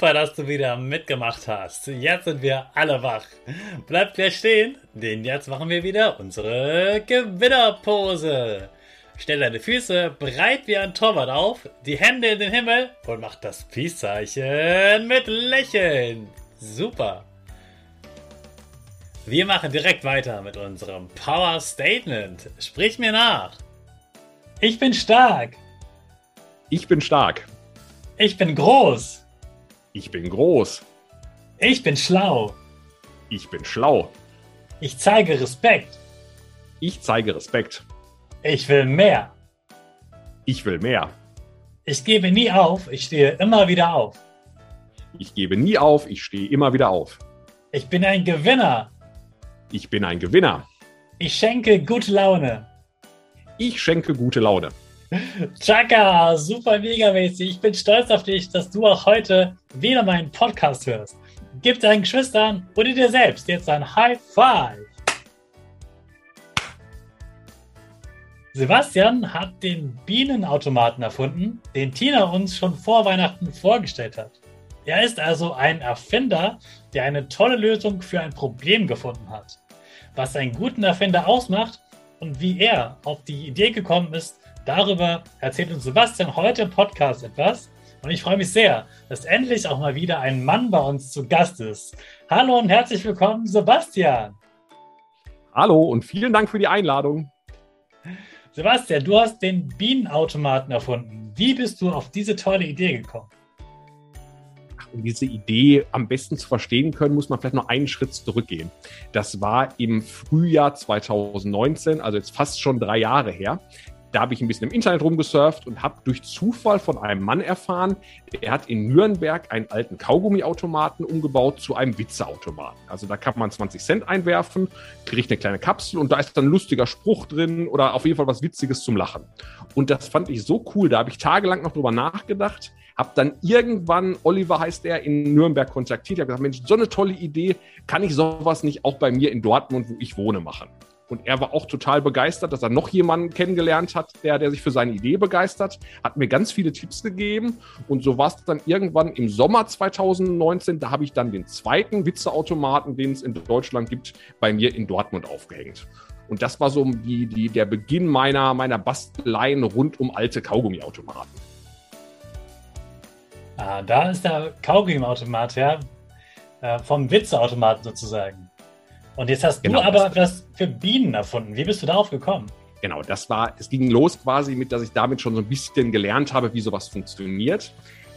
Super, dass du wieder mitgemacht hast. Jetzt sind wir alle wach. Bleib gleich stehen, denn jetzt machen wir wieder unsere Gewinnerpose. Stell deine Füße breit wie ein Torwart auf, die Hände in den Himmel und mach das Peace-Zeichen mit Lächeln. Super. Wir machen direkt weiter mit unserem Power Statement. Sprich mir nach. Ich bin stark. Ich bin stark. Ich bin groß. Ich bin groß. Ich bin schlau. Ich bin schlau. Ich zeige Respekt. Ich zeige Respekt. Ich will mehr. Ich will mehr. Ich gebe nie auf, ich stehe immer wieder auf. Ich gebe nie auf, ich stehe immer wieder auf. Ich bin ein Gewinner. Ich bin ein Gewinner. Ich schenke gute Laune. Ich schenke gute Laune. Chaka, super mega mäßig. Ich bin stolz auf dich, dass du auch heute wieder meinen Podcast hörst. Gib deinen Geschwistern oder dir selbst jetzt ein High Five. Sebastian hat den Bienenautomaten erfunden, den Tina uns schon vor Weihnachten vorgestellt hat. Er ist also ein Erfinder, der eine tolle Lösung für ein Problem gefunden hat. Was einen guten Erfinder ausmacht und wie er auf die Idee gekommen ist, Darüber erzählt uns Sebastian heute im Podcast etwas. Und ich freue mich sehr, dass endlich auch mal wieder ein Mann bei uns zu Gast ist. Hallo und herzlich willkommen, Sebastian. Hallo und vielen Dank für die Einladung. Sebastian, du hast den Bienenautomaten erfunden. Wie bist du auf diese tolle Idee gekommen? um diese Idee am besten zu verstehen können, muss man vielleicht noch einen Schritt zurückgehen. Das war im Frühjahr 2019, also jetzt fast schon drei Jahre her da habe ich ein bisschen im Internet rumgesurft und habe durch Zufall von einem Mann erfahren, der hat in Nürnberg einen alten Kaugummiautomaten umgebaut zu einem Witzeautomaten. Also da kann man 20 Cent einwerfen, kriegt eine kleine Kapsel und da ist dann ein lustiger Spruch drin oder auf jeden Fall was Witziges zum Lachen. Und das fand ich so cool, da habe ich tagelang noch drüber nachgedacht, habe dann irgendwann, Oliver heißt er, in Nürnberg kontaktiert, habe gesagt, Mensch, so eine tolle Idee, kann ich sowas nicht auch bei mir in Dortmund, wo ich wohne, machen? Und er war auch total begeistert, dass er noch jemanden kennengelernt hat, der, der sich für seine Idee begeistert, hat mir ganz viele Tipps gegeben. Und so war es dann irgendwann im Sommer 2019. Da habe ich dann den zweiten Witzeautomaten, den es in Deutschland gibt, bei mir in Dortmund aufgehängt. Und das war so die, die, der Beginn meiner, meiner Basteleien rund um alte Kaugummiautomaten. Ah, da ist der Kaugummiautomat, ja. Äh, vom Witzeautomaten sozusagen. Und jetzt hast genau, du aber etwas für Bienen erfunden. Wie bist du darauf gekommen? Genau, das war, es ging los quasi mit, dass ich damit schon so ein bisschen gelernt habe, wie sowas funktioniert.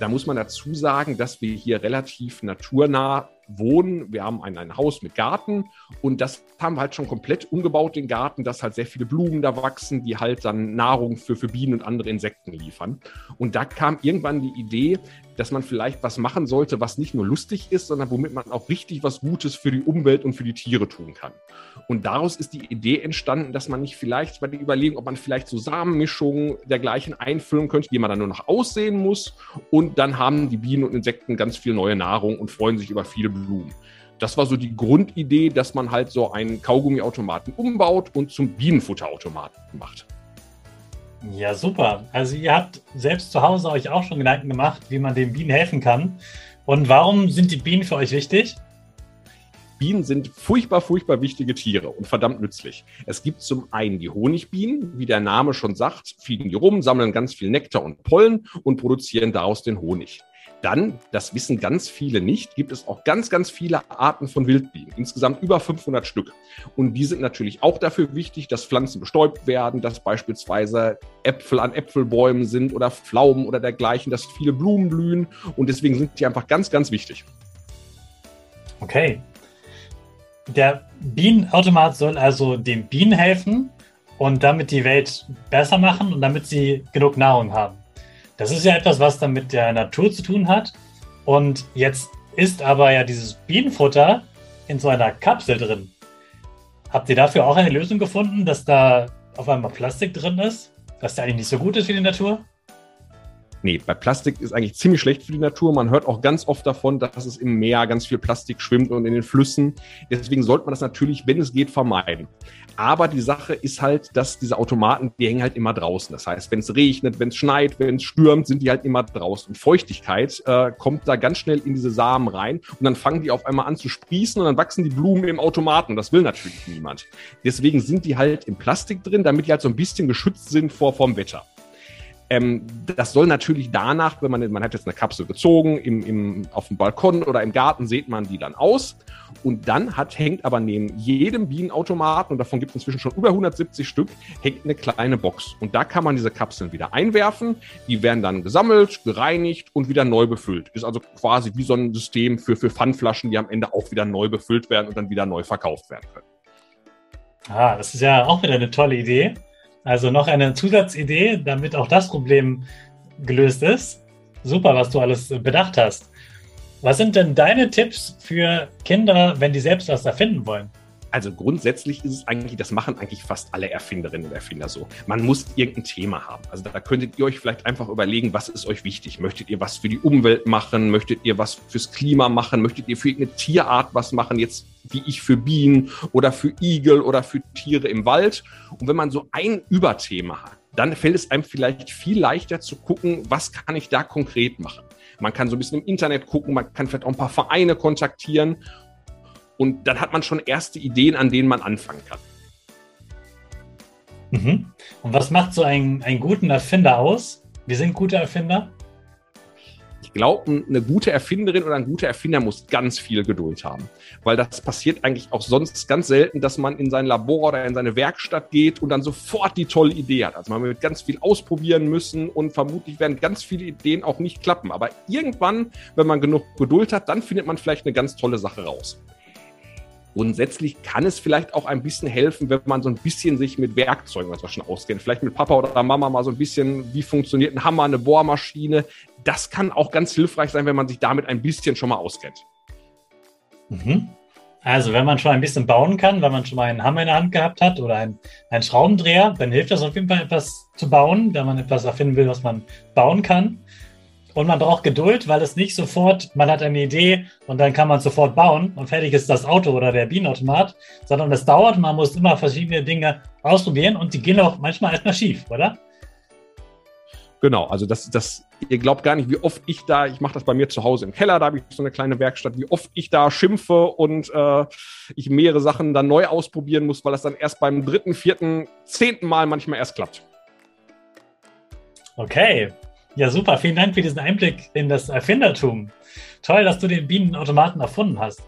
Da muss man dazu sagen, dass wir hier relativ naturnah wohnen. Wir haben ein, ein Haus mit Garten und das haben wir halt schon komplett umgebaut, den Garten, dass halt sehr viele Blumen da wachsen, die halt dann Nahrung für, für Bienen und andere Insekten liefern. Und da kam irgendwann die Idee, dass man vielleicht was machen sollte, was nicht nur lustig ist, sondern womit man auch richtig was Gutes für die Umwelt und für die Tiere tun kann. Und daraus ist die Idee entstanden, dass man nicht vielleicht bei der Überlegung, ob man vielleicht so Samenmischungen dergleichen einfüllen könnte, die man dann nur noch aussehen muss. Und dann haben die Bienen und Insekten ganz viel neue Nahrung und freuen sich über viele Blumen. Das war so die Grundidee, dass man halt so einen Kaugummiautomaten umbaut und zum Bienenfutterautomaten macht. Ja, super. Also ihr habt selbst zu Hause euch auch schon Gedanken gemacht, wie man den Bienen helfen kann. Und warum sind die Bienen für euch wichtig? Bienen sind furchtbar, furchtbar wichtige Tiere und verdammt nützlich. Es gibt zum einen die Honigbienen, wie der Name schon sagt, fliegen die rum, sammeln ganz viel Nektar und Pollen und produzieren daraus den Honig. Dann, das wissen ganz viele nicht, gibt es auch ganz, ganz viele Arten von Wildbienen. Insgesamt über 500 Stück. Und die sind natürlich auch dafür wichtig, dass Pflanzen bestäubt werden, dass beispielsweise Äpfel an Äpfelbäumen sind oder Pflaumen oder dergleichen, dass viele Blumen blühen. Und deswegen sind die einfach ganz, ganz wichtig. Okay. Der Bienenautomat soll also den Bienen helfen und damit die Welt besser machen und damit sie genug Nahrung haben. Das ist ja etwas, was dann mit der Natur zu tun hat. Und jetzt ist aber ja dieses Bienenfutter in so einer Kapsel drin. Habt ihr dafür auch eine Lösung gefunden, dass da auf einmal Plastik drin ist, was ja eigentlich nicht so gut ist für die Natur? Nee, bei Plastik ist eigentlich ziemlich schlecht für die Natur. Man hört auch ganz oft davon, dass es im Meer ganz viel Plastik schwimmt und in den Flüssen. Deswegen sollte man das natürlich, wenn es geht, vermeiden. Aber die Sache ist halt, dass diese Automaten, die hängen halt immer draußen. Das heißt, wenn es regnet, wenn es schneit, wenn es stürmt, sind die halt immer draußen. Und Feuchtigkeit äh, kommt da ganz schnell in diese Samen rein und dann fangen die auf einmal an zu sprießen und dann wachsen die Blumen im Automaten. Das will natürlich niemand. Deswegen sind die halt im Plastik drin, damit die halt so ein bisschen geschützt sind vor vom Wetter. Ähm, das soll natürlich danach, wenn man, man hat jetzt eine Kapsel gezogen, im, im, auf dem Balkon oder im Garten sieht man die dann aus. Und dann hat, hängt aber neben jedem Bienenautomaten, und davon gibt es inzwischen schon über 170 Stück, hängt eine kleine Box. Und da kann man diese Kapseln wieder einwerfen. Die werden dann gesammelt, gereinigt und wieder neu befüllt. Ist also quasi wie so ein System für, für Pfandflaschen, die am Ende auch wieder neu befüllt werden und dann wieder neu verkauft werden können. Ah, das ist ja auch wieder eine tolle Idee. Also noch eine Zusatzidee, damit auch das Problem gelöst ist. Super, was du alles bedacht hast. Was sind denn deine Tipps für Kinder, wenn die selbst was erfinden wollen? Also grundsätzlich ist es eigentlich, das machen eigentlich fast alle Erfinderinnen und Erfinder so. Man muss irgendein Thema haben. Also da könntet ihr euch vielleicht einfach überlegen, was ist euch wichtig? Möchtet ihr was für die Umwelt machen? Möchtet ihr was fürs Klima machen? Möchtet ihr für irgendeine Tierart was machen? Jetzt wie ich für Bienen oder für Igel oder für Tiere im Wald. Und wenn man so ein Überthema hat, dann fällt es einem vielleicht viel leichter zu gucken, was kann ich da konkret machen. Man kann so ein bisschen im Internet gucken, man kann vielleicht auch ein paar Vereine kontaktieren und dann hat man schon erste Ideen, an denen man anfangen kann. Mhm. Und was macht so einen, einen guten Erfinder aus? Wir sind gute Erfinder? Ich glaube, eine gute Erfinderin oder ein guter Erfinder muss ganz viel Geduld haben. Weil das passiert eigentlich auch sonst ganz selten, dass man in sein Labor oder in seine Werkstatt geht und dann sofort die tolle Idee hat. Also man wird ganz viel ausprobieren müssen und vermutlich werden ganz viele Ideen auch nicht klappen. Aber irgendwann, wenn man genug Geduld hat, dann findet man vielleicht eine ganz tolle Sache raus. Grundsätzlich kann es vielleicht auch ein bisschen helfen, wenn man so ein bisschen sich mit Werkzeugen was schon auskennt. Vielleicht mit Papa oder Mama mal so ein bisschen, wie funktioniert ein Hammer, eine Bohrmaschine. Das kann auch ganz hilfreich sein, wenn man sich damit ein bisschen schon mal auskennt. Mhm. Also, wenn man schon ein bisschen bauen kann, wenn man schon mal einen Hammer in der Hand gehabt hat oder einen, einen Schraubendreher, dann hilft das auf jeden Fall etwas zu bauen, wenn man etwas erfinden will, was man bauen kann. Und man braucht Geduld, weil es nicht sofort, man hat eine Idee und dann kann man sofort bauen und fertig ist das Auto oder der Bienenautomat, sondern es dauert, man muss immer verschiedene Dinge ausprobieren und die gehen auch manchmal erstmal schief, oder? Genau, also das, das, ihr glaubt gar nicht, wie oft ich da, ich mache das bei mir zu Hause im Keller, da habe ich so eine kleine Werkstatt, wie oft ich da schimpfe und äh, ich mehrere Sachen dann neu ausprobieren muss, weil das dann erst beim dritten, vierten, zehnten Mal manchmal erst klappt. Okay, ja, super. Vielen Dank für diesen Einblick in das Erfindertum. Toll, dass du den Bienenautomaten erfunden hast.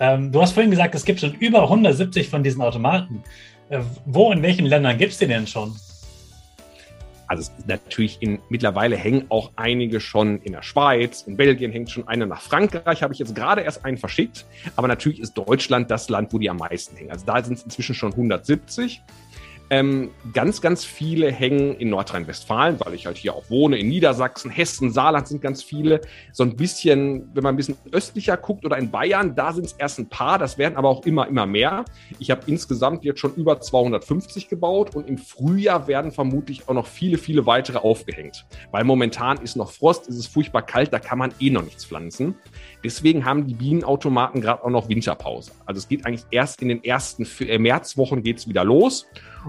Ähm, du hast vorhin gesagt, es gibt schon über 170 von diesen Automaten. Äh, wo in welchen Ländern gibt es die denn schon? Also natürlich in, mittlerweile hängen auch einige schon in der Schweiz, in Belgien hängt schon eine nach Frankreich, habe ich jetzt gerade erst einen verschickt. Aber natürlich ist Deutschland das Land, wo die am meisten hängen. Also da sind es inzwischen schon 170. Ähm, ganz, ganz viele hängen in Nordrhein-Westfalen, weil ich halt hier auch wohne, in Niedersachsen, Hessen, Saarland sind ganz viele. So ein bisschen, wenn man ein bisschen östlicher guckt oder in Bayern, da sind es erst ein paar, das werden aber auch immer, immer mehr. Ich habe insgesamt jetzt schon über 250 gebaut und im Frühjahr werden vermutlich auch noch viele, viele weitere aufgehängt. Weil momentan ist noch Frost, ist es furchtbar kalt, da kann man eh noch nichts pflanzen. Deswegen haben die Bienenautomaten gerade auch noch Winterpause. Also es geht eigentlich erst in den ersten äh, Märzwochen geht es wieder los.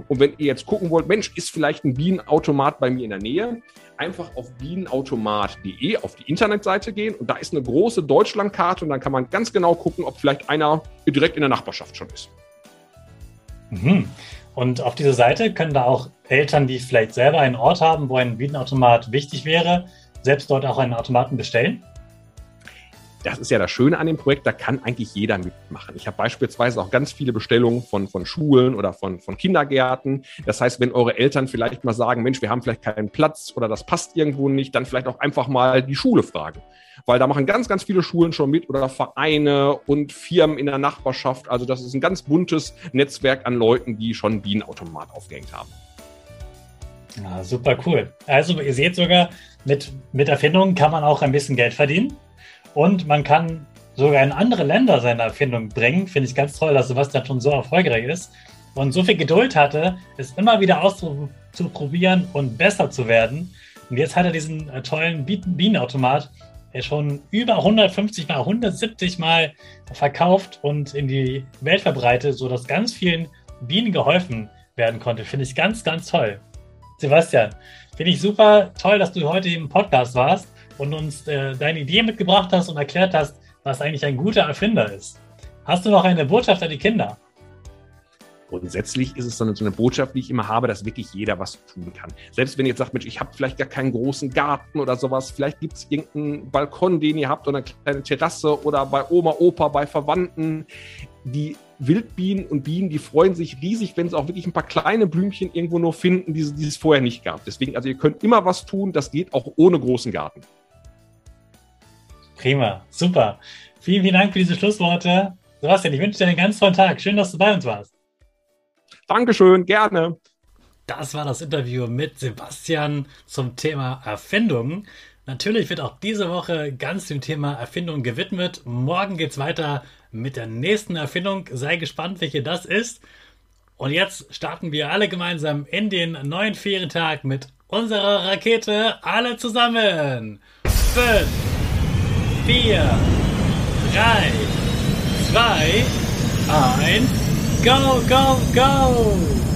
Und wenn ihr jetzt gucken wollt, Mensch, ist vielleicht ein Bienenautomat bei mir in der Nähe, einfach auf bienenautomat.de auf die Internetseite gehen und da ist eine große Deutschlandkarte und dann kann man ganz genau gucken, ob vielleicht einer direkt in der Nachbarschaft schon ist. Mhm. Und auf dieser Seite können da auch Eltern, die vielleicht selber einen Ort haben, wo ein Bienenautomat wichtig wäre, selbst dort auch einen Automaten bestellen? Das ist ja das Schöne an dem Projekt, da kann eigentlich jeder mitmachen. Ich habe beispielsweise auch ganz viele Bestellungen von, von Schulen oder von, von Kindergärten. Das heißt, wenn eure Eltern vielleicht mal sagen, Mensch, wir haben vielleicht keinen Platz oder das passt irgendwo nicht, dann vielleicht auch einfach mal die Schule fragen. Weil da machen ganz, ganz viele Schulen schon mit oder Vereine und Firmen in der Nachbarschaft. Also das ist ein ganz buntes Netzwerk an Leuten, die schon Bienenautomat aufgehängt haben. Ja, super cool. Also ihr seht sogar, mit, mit Erfindungen kann man auch ein bisschen Geld verdienen. Und man kann sogar in andere Länder seine Erfindung bringen. Finde ich ganz toll, dass Sebastian schon so erfolgreich ist und so viel Geduld hatte, es immer wieder auszuprobieren und besser zu werden. Und jetzt hat er diesen äh, tollen Bienenautomat schon über 150 mal, 170 mal verkauft und in die Welt verbreitet, sodass ganz vielen Bienen geholfen werden konnte. Finde ich ganz, ganz toll. Sebastian, finde ich super toll, dass du heute im Podcast warst und uns äh, deine Idee mitgebracht hast und erklärt hast, was eigentlich ein guter Erfinder ist. Hast du noch eine Botschaft an die Kinder? Grundsätzlich ist es so eine, Botschaft, die ich immer habe, dass wirklich jeder was tun kann. Selbst wenn ihr jetzt sagt, Mensch, ich habe vielleicht gar keinen großen Garten oder sowas, vielleicht gibt es irgendeinen Balkon, den ihr habt oder eine kleine Terrasse oder bei Oma, Opa, bei Verwandten. Die Wildbienen und Bienen, die freuen sich riesig, wenn sie auch wirklich ein paar kleine Blümchen irgendwo nur finden, die, die es vorher nicht gab. Deswegen, also ihr könnt immer was tun, das geht auch ohne großen Garten. Prima, super. Vielen, vielen Dank für diese Schlussworte. Sebastian, ich wünsche dir einen ganz tollen Tag. Schön, dass du bei uns warst. Dankeschön, gerne. Das war das Interview mit Sebastian zum Thema Erfindungen. Natürlich wird auch diese Woche ganz dem Thema Erfindung gewidmet. Morgen geht es weiter mit der nächsten Erfindung. Sei gespannt, welche das ist. Und jetzt starten wir alle gemeinsam in den neuen Ferientag mit unserer Rakete. Alle zusammen. Fünf. 4, 3, 2, 1, go, go, go!